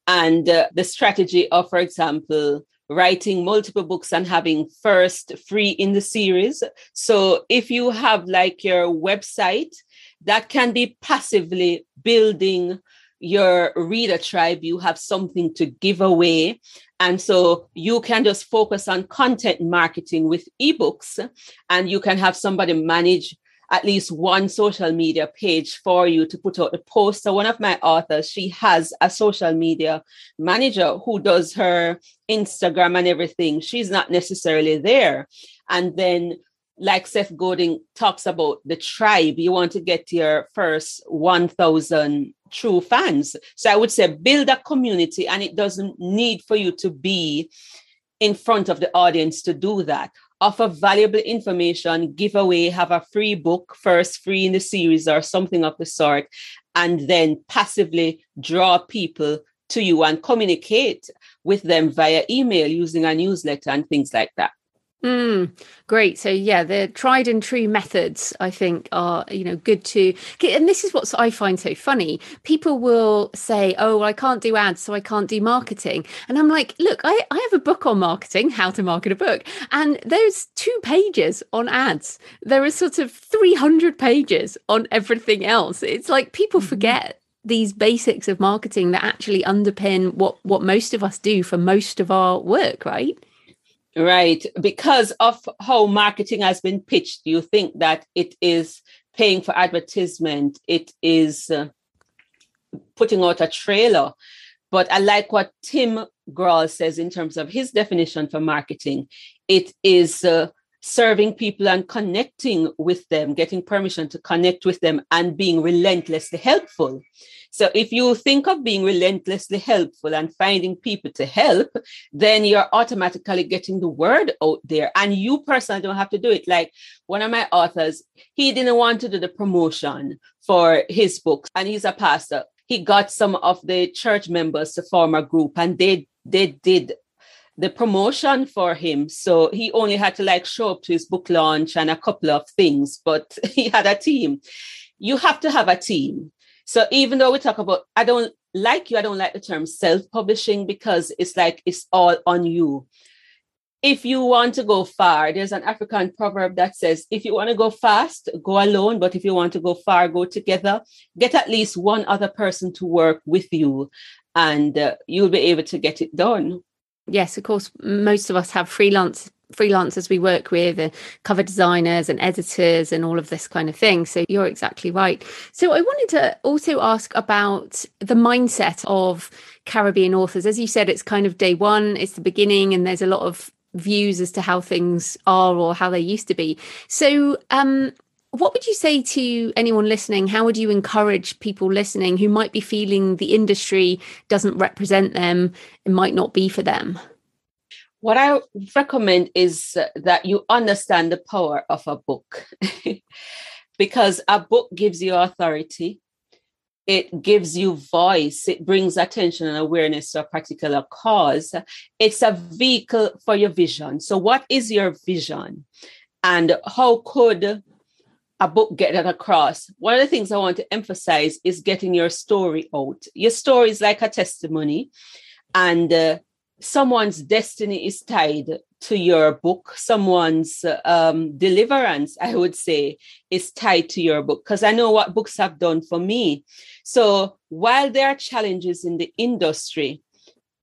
and uh, the strategy of, for example, writing multiple books and having first free in the series. So if you have like your website, that can be passively building your reader tribe, you have something to give away. And so you can just focus on content marketing with ebooks, and you can have somebody manage at least one social media page for you to put out the post. So one of my authors, she has a social media manager who does her Instagram and everything. She's not necessarily there. And then like Seth Godin talks about the tribe, you want to get your first 1,000 true fans. So I would say build a community, and it doesn't need for you to be in front of the audience to do that. Offer valuable information, give away, have a free book, first free in the series or something of the sort, and then passively draw people to you and communicate with them via email using a newsletter and things like that. Mm, great. So yeah, the tried and true methods I think are you know good to. And this is what I find so funny. People will say, "Oh, well, I can't do ads, so I can't do marketing," and I'm like, "Look, I I have a book on marketing, how to market a book, and there's two pages on ads. There are sort of 300 pages on everything else. It's like people mm-hmm. forget." these basics of marketing that actually underpin what what most of us do for most of our work right Right. Because of how marketing has been pitched, you think that it is paying for advertisement, it is uh, putting out a trailer. But I like what Tim Grahl says in terms of his definition for marketing. It is uh, serving people and connecting with them, getting permission to connect with them and being relentlessly helpful. So if you think of being relentlessly helpful and finding people to help, then you're automatically getting the word out there. And you personally don't have to do it. Like one of my authors, he didn't want to do the promotion for his books, and he's a pastor. He got some of the church members to form a group and they they did the promotion for him. So he only had to like show up to his book launch and a couple of things, but he had a team. You have to have a team. So even though we talk about, I don't like you, I don't like the term self publishing because it's like it's all on you. If you want to go far, there's an African proverb that says, if you want to go fast, go alone. But if you want to go far, go together. Get at least one other person to work with you, and uh, you'll be able to get it done yes, of course, most of us have freelance freelancers we work with and cover designers and editors and all of this kind of thing. So you're exactly right. So i wanted to also ask about the mindset of caribbean authors. As you said it's kind of day one it's the beginning and there's a lot of views as to how things are or how they used to be. So um what would you say to anyone listening? How would you encourage people listening who might be feeling the industry doesn't represent them, it might not be for them? What I recommend is that you understand the power of a book because a book gives you authority, it gives you voice, it brings attention and awareness to a particular cause. It's a vehicle for your vision. So, what is your vision? And how could a book get that across. One of the things I want to emphasize is getting your story out. Your story is like a testimony, and uh, someone's destiny is tied to your book. Someone's um, deliverance, I would say, is tied to your book because I know what books have done for me. So while there are challenges in the industry,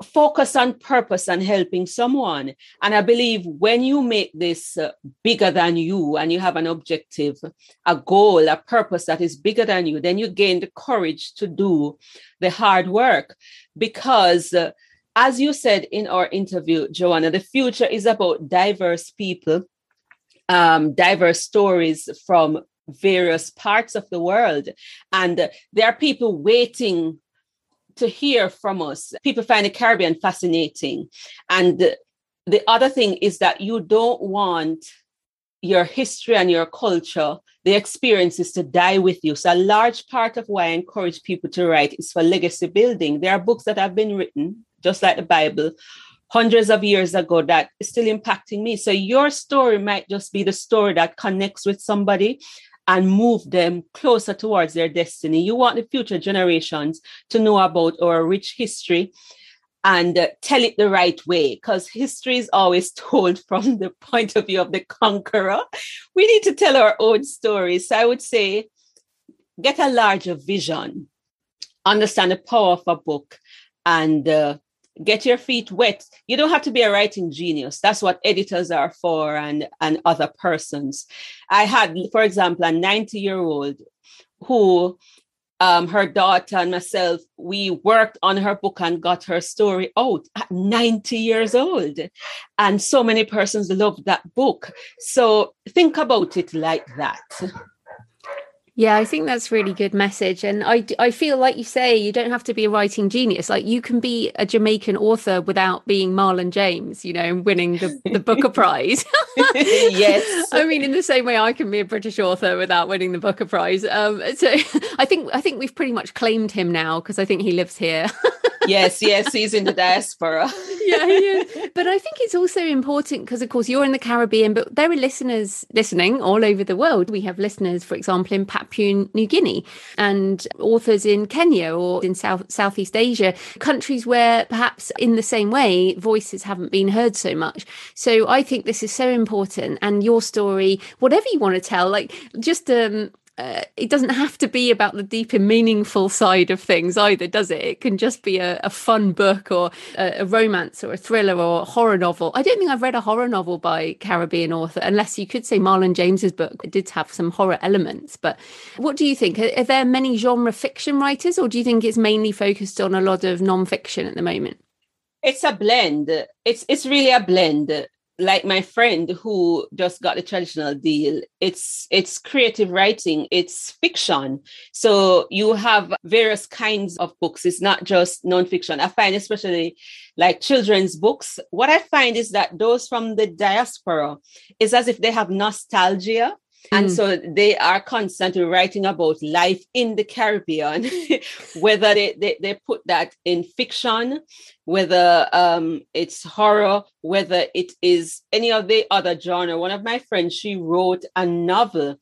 focus on purpose and helping someone. And I believe when you make this uh, bigger than you and you have an objective, a goal, a purpose that is bigger than you, then you gain the courage to do the hard work. Because, uh, as you said in our interview, Joanna, the future is about diverse people, um, diverse stories from various parts of the world. And uh, there are people waiting to hear from us. People find the Caribbean fascinating. And the, the other thing is that you don't want your history and your culture, the experiences to die with you. So, a large part of why I encourage people to write is for legacy building. There are books that have been written, just like the Bible, hundreds of years ago that is still impacting me. So, your story might just be the story that connects with somebody and move them closer towards their destiny. You want the future generations to know about our rich history and uh, tell it the right way because history is always told from the point of view of the conqueror. We need to tell our own stories. So I would say get a larger vision, understand the power of a book, and uh, get your feet wet. You don't have to be a writing genius. That's what editors are for and, and other persons. I had, for example, a 90 year old who um, her daughter and myself, we worked on her book and got her story out at 90 years old. And so many persons loved that book. So think about it like that. Yeah, I think that's really good message. And I, I feel like you say, you don't have to be a writing genius. Like you can be a Jamaican author without being Marlon James, you know, and winning the, the Booker Prize. yes. I mean, in the same way I can be a British author without winning the Booker Prize. Um, so I think, I think we've pretty much claimed him now because I think he lives here. yes, yes, he's in the diaspora. yeah, yeah. But I think it's also important because, of course, you're in the Caribbean, but there are listeners listening all over the world. We have listeners, for example, in Papua New Guinea and authors in Kenya or in South Southeast Asia, countries where perhaps in the same way voices haven't been heard so much. So I think this is so important. And your story, whatever you want to tell, like just um, uh, it doesn't have to be about the deep and meaningful side of things either, does it? It can just be a, a fun book or a, a, romance or a thriller or a horror novel. I don't think I've read a horror novel by Caribbean author, unless you could say Marlon James's book did have some horror elements. But what do you think? Are, are there many genre fiction writers, or do you think it's mainly focused on a lot of non-fiction at the moment? It's a blend. It's it's really a blend like my friend who just got the traditional deal it's it's creative writing it's fiction. So you have various kinds of books. It's not just nonfiction. I find especially like children's books what i find is that those from the diaspora is as if they have nostalgia and mm. so they are constantly writing about life in the Caribbean, whether they, they, they, put that in fiction, whether um, it's horror, whether it is any of the other genre. One of my friends, she wrote a novel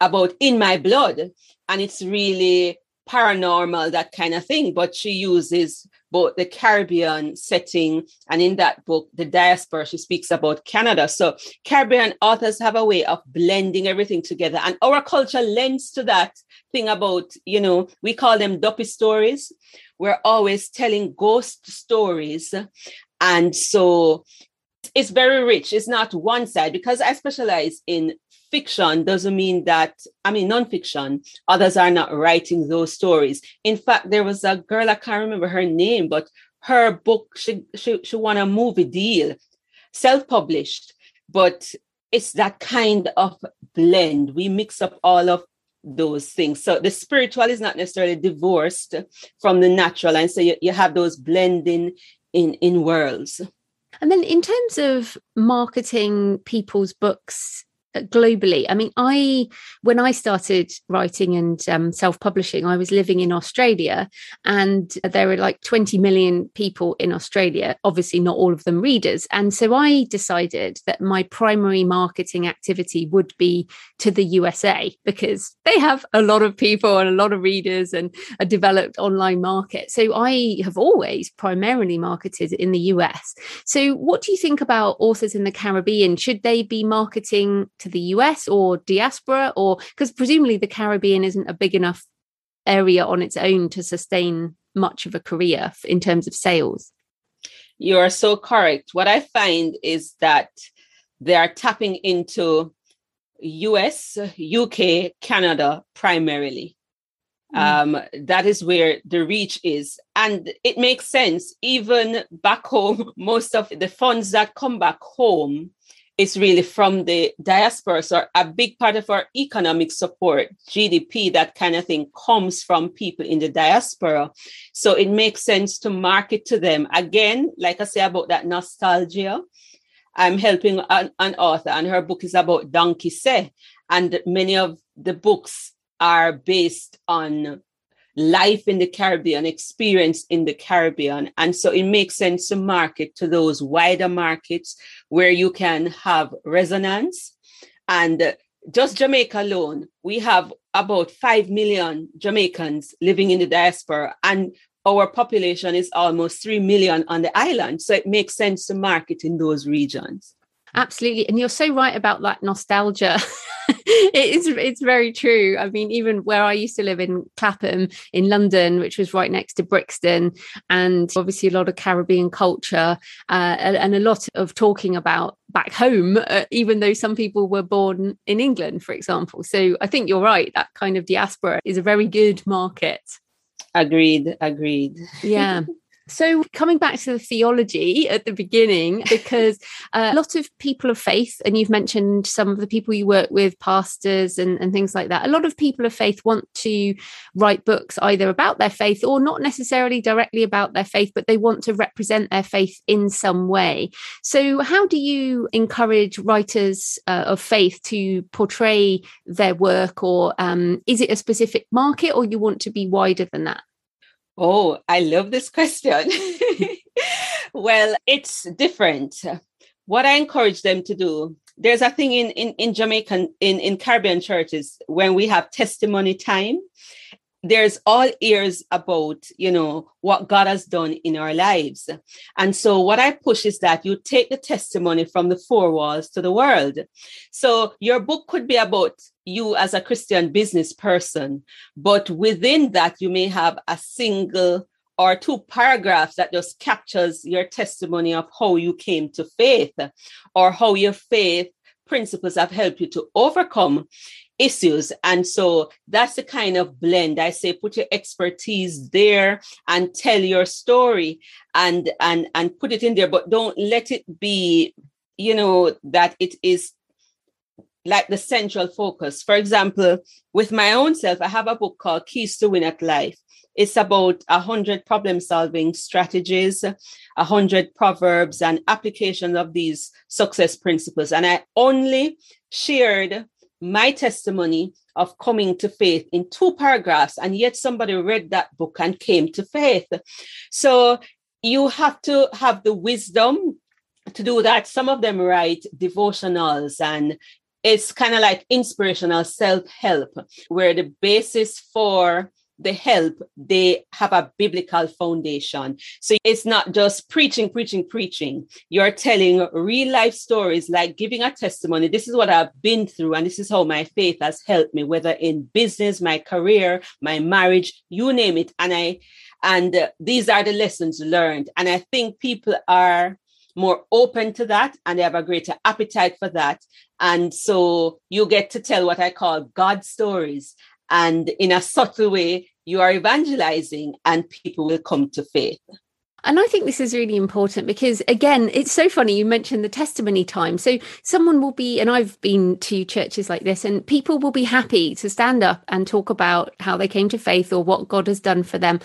about In My Blood, and it's really paranormal, that kind of thing, but she uses both the Caribbean setting and in that book, the diaspora, she speaks about Canada. So Caribbean authors have a way of blending everything together. And our culture lends to that thing about, you know, we call them duppy stories. We're always telling ghost stories. And so it's very rich. It's not one side because I specialize in fiction doesn't mean that, I mean, nonfiction, others are not writing those stories. In fact, there was a girl, I can't remember her name, but her book, she, she, she won a movie deal, self published, but it's that kind of blend. We mix up all of those things. So the spiritual is not necessarily divorced from the natural. And so you, you have those blending in, in worlds. And then in terms of marketing people's books globally. I mean i when i started writing and um, self-publishing i was living in australia and there were like 20 million people in australia obviously not all of them readers. And so i decided that my primary marketing activity would be to the usa because they have a lot of people and a lot of readers and a developed online market. So i have always primarily marketed in the us so what do you think about authors in the caribbean? Should they be marketing to the US or diaspora, or because presumably the Caribbean isn't a big enough area on its own to sustain much of a career in terms of sales? You are so correct. What I find is that they are tapping into US, UK, Canada primarily. Mm. Um, that is where the reach is. And it makes sense. Even back home, most of the funds that come back home is really from the diaspora. So a big part of our economic support, GDP, that kind of thing comes from people in the diaspora. So it makes sense to market to them. Again, like I say about that nostalgia, I'm helping an, an author and her book is about Donkey Say. And many of the books are based on life in the Caribbean, experience in the Caribbean. And so it makes sense to market to those wider markets where you can have resonance. And just Jamaica alone, we have about 5 million Jamaicans living in the diaspora, and our population is almost 3 million on the island. So it makes sense to market in those regions. Absolutely. And you're so right about that nostalgia. it is it's very true. I mean, even where I used to live in Clapham in London, which was right next to Brixton, and obviously a lot of Caribbean culture uh, and, a lot of talking about back home, uh, even though some people were born in England, for example. So I think you're right. That kind of diaspora is a very good market. Agreed. Agreed. Yeah. So, coming back to the theology at the beginning, because uh, a lot of people of faith, and you've mentioned some of the people you work with, pastors and, and things like that, a lot of people of faith want to write books either about their faith or not necessarily directly about their faith, but they want to represent their faith in some way. So, how do you encourage writers uh, of faith to portray their work, or um, is it a specific market, or you want to be wider than that? Oh, I love this question. well, it's different. What I encourage them to do, there's a thing in, in, in Jamaican, in, in Caribbean churches, when we have testimony time, there's all ears about you know what god has done in our lives. And so what i push is that you take the testimony from the four walls to the world. So your book could be about you as a christian business person but within that you may have a single or two paragraphs that just captures your testimony of how you came to faith or how your faith principles have helped you to overcome issues. And so that's the kind of blend. I say put your expertise there and tell your story and and and put it in there, but don't let it be, you know, that it is like the central focus. For example, with my own self, I have a book called Keys to Win at Life. It's about a hundred problem solving strategies, a hundred proverbs and application of these success principles. And I only shared my testimony of coming to faith in two paragraphs, and yet somebody read that book and came to faith. So you have to have the wisdom to do that. Some of them write devotionals and it's kind of like inspirational self help, where the basis for the help, they have a biblical foundation. So it's not just preaching, preaching, preaching. You're telling real life stories, like giving a testimony. This is what I've been through, and this is how my faith has helped me, whether in business, my career, my marriage, you name it. And I, and uh, these are the lessons learned. And I think people are more open to that and they have a greater appetite for that. And so you get to tell what I call God stories. And in a subtle way, you are evangelizing and people will come to faith. And I think this is really important because, again, it's so funny. You mentioned the testimony time. So, someone will be, and I've been to churches like this, and people will be happy to stand up and talk about how they came to faith or what God has done for them.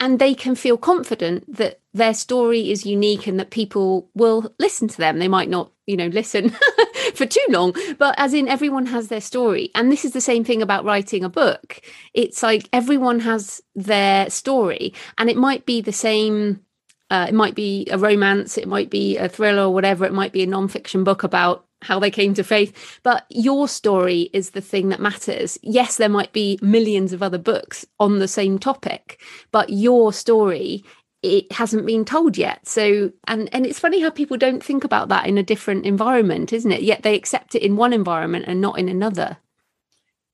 And they can feel confident that their story is unique and that people will listen to them. They might not, you know, listen for too long, but as in everyone has their story. And this is the same thing about writing a book. It's like everyone has their story, and it might be the same uh, it might be a romance, it might be a thriller or whatever, it might be a non-fiction book about how they came to faith. But your story is the thing that matters. Yes, there might be millions of other books on the same topic, but your story it hasn't been told yet so and and it's funny how people don't think about that in a different environment isn't it yet they accept it in one environment and not in another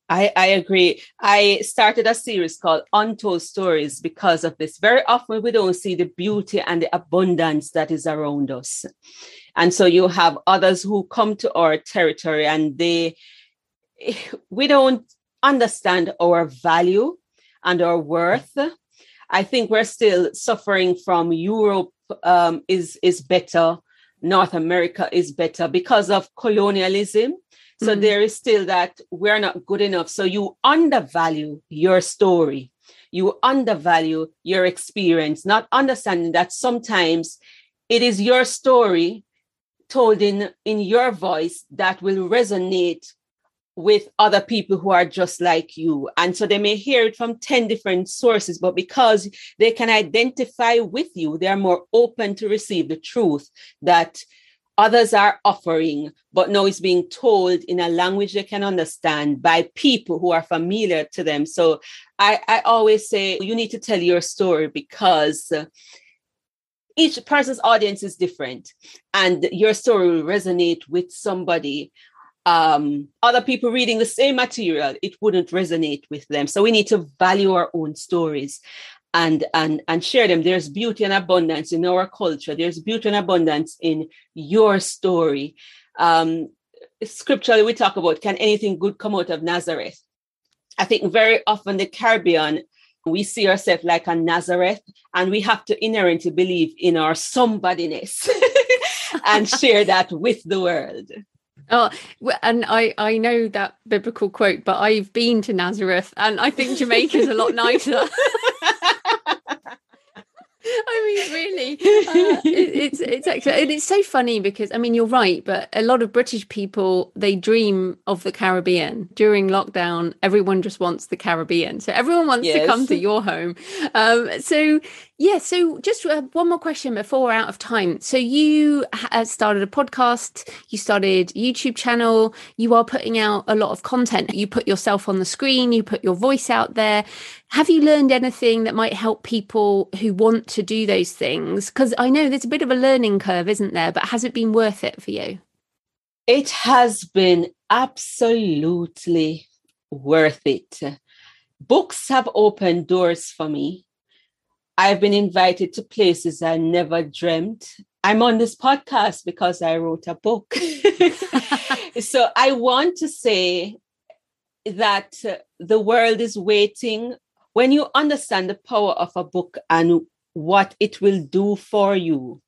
I, I agree. I started a series called Untold Stories because of this. Very often we don't see the beauty and the abundance that is around us. And so you have others who come to our territory and they, we don't understand our value and our worth. I think we're still suffering from Europe um, is, is better, North America is better because of colonialism so mm-hmm. there is still that we're not good enough. So you undervalue your story. You undervalue your experience, not understanding that sometimes it is your story told in, in your voice that will resonate with other people who are just like you. And so they may hear it from 10 different sources, but because they can identify with you, they're more open to receive the truth that others are offering, but now it's being told in a language they can understand by people who are familiar to them. So I, I always say you need to tell your story because each person's audience is different and your story will resonate with somebody um, other people reading the same material it wouldn't resonate with them. So we need to value our own stories and and and share them. There's beauty and abundance in our culture. There's beauty and abundance in your story. Um scripturally we talk about can anything good come out of nazareth? I think very often the caribbean we see ourselves like a Nazareth, and we have to inherently believe in our somebodyness and share that with the world. Oh, and I I know that biblical quote, but I've been to Nazareth, and I think Jamaica's a lot nicer. I mean, really, uh, it, it's it's actually and it's so funny because I mean you're right, but a lot of British people they dream of the Caribbean during lockdown. Everyone just wants the Caribbean, so everyone wants yes. to come to your home. Um, so yeah, so just uh, one more question before we're out of time. So you ha- started a podcast, you started YouTube channel, you are putting out a lot of content. You put yourself on the screen, you put your voice out there. Have you learned anything that might help people who want to do those things? Because I know there's a bit of a learning curve, isn't there? But has it been worth it for you? It has been absolutely worth it. Books have opened doors for me I've been invited to places I never dreamt. I'm on this podcast because I wrote a book. so I want to say that uh, the world is waiting. When you understand the power of a book and what it will do for you,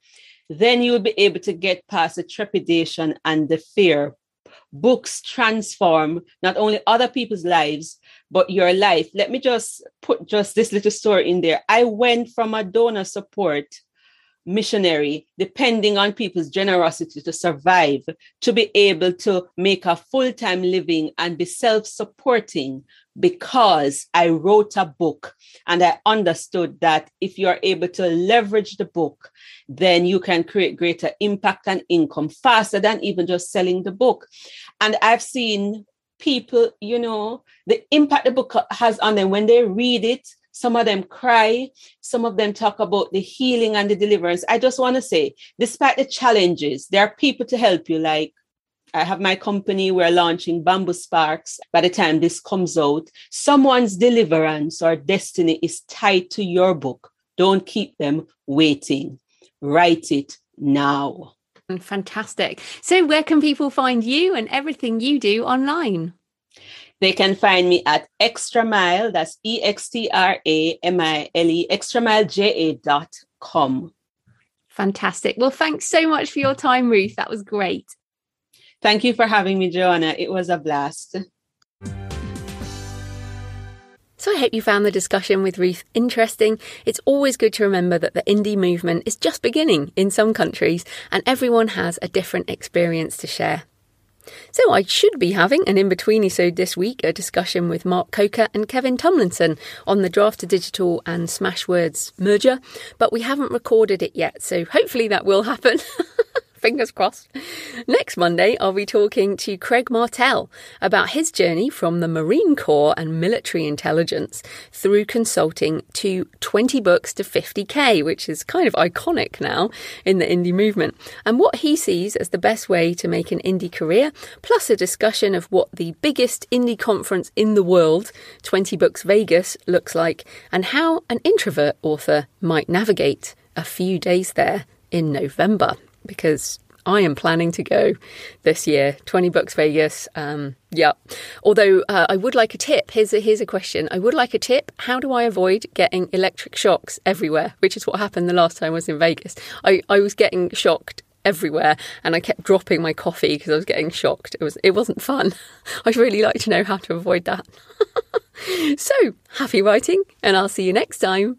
then you'll be able to get past the trepidation and the fear. Books transform not only other people's lives, but your life. Let me just put just this little story in there. I went from a donor support missionary, depending on people's generosity to survive, to be able to make a full time living and be self supporting because I wrote a book and I understood that if you're able to leverage the book, then you can create greater impact and income faster than even just selling the book. And I've seen people, you know, the impact the book has on them when they read it. Some of them cry. Some of them talk about the healing and the deliverance. I just want to say, despite the challenges, there are people to help you. Like I have my company, we're launching Bamboo Sparks. By the time this comes out, someone's deliverance or destiny is tied to your book. Don't keep them waiting. Write it now. Fantastic. So, where can people find you and everything you do online? They can find me at Extra Mile, that's E X T R A M I L E, extramileja.com. Fantastic. Well, thanks so much for your time, Ruth. That was great. Thank you for having me, Joanna. It was a blast. So I hope you found the discussion with Ruth interesting. It's always good to remember that the indie movement is just beginning in some countries and everyone has a different experience to share. So I should be having an in-between episode this week, a discussion with Mark Coker and Kevin Tumlinson on the Draft2Digital and Smashwords merger, but we haven't recorded it yet, so hopefully that will happen. fingers crossed. Next Monday, I'll be talking to Craig Martelle about his journey from the Marine Corps and military intelligence through consulting to 20 books to 50k, which is kind of iconic now in the indie movement, and what he sees as the best way to make an indie career, plus a discussion of what the biggest indie conference in the world, 20 Books Vegas, looks like, and how an introvert author might navigate a few days there in November because I am planning to go this year. 20 Books Vegas. Um, yeah. Although uh, I would like a tip. Here's a, here's a question. I would like a tip. How do I avoid getting electric shocks everywhere? Which is what happened the last time I was in Vegas. I, I was getting shocked everywhere and I kept dropping my coffee because I was getting shocked. It was it wasn't fun. I'd really like to know how to avoid that. so, happy writing and I'll see you next time.